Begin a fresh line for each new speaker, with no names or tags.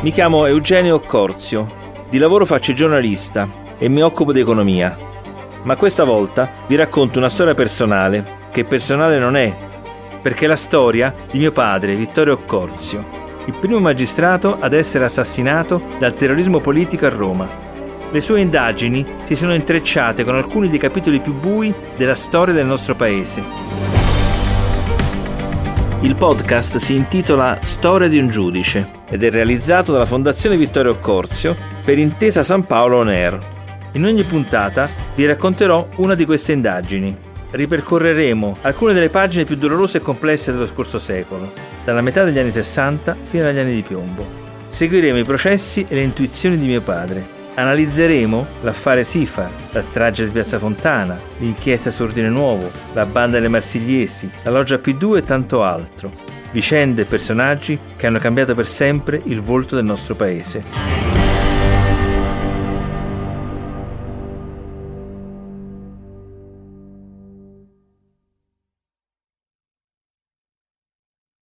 Mi chiamo Eugenio Occorzio, di lavoro faccio giornalista e mi occupo di economia. Ma questa volta vi racconto una storia personale, che personale non è, perché è la storia di mio padre, Vittorio Occorzio, il primo magistrato ad essere assassinato dal terrorismo politico a Roma. Le sue indagini si sono intrecciate con alcuni dei capitoli più bui della storia del nostro paese. Il podcast si intitola Storia di un giudice ed è realizzato dalla Fondazione Vittorio Occorzio per Intesa San Paolo On Air. In ogni puntata vi racconterò una di queste indagini. Ripercorreremo alcune delle pagine più dolorose e complesse dello scorso secolo, dalla metà degli anni 60 fino agli anni di piombo. Seguiremo i processi e le intuizioni di mio padre Analizzeremo l'affare Sifar, la strage di Piazza Fontana, l'inchiesta su Ordine Nuovo, la banda delle Marsigliesi, la loggia P2 e tanto altro. Vicende e personaggi che hanno cambiato per sempre il volto del nostro paese.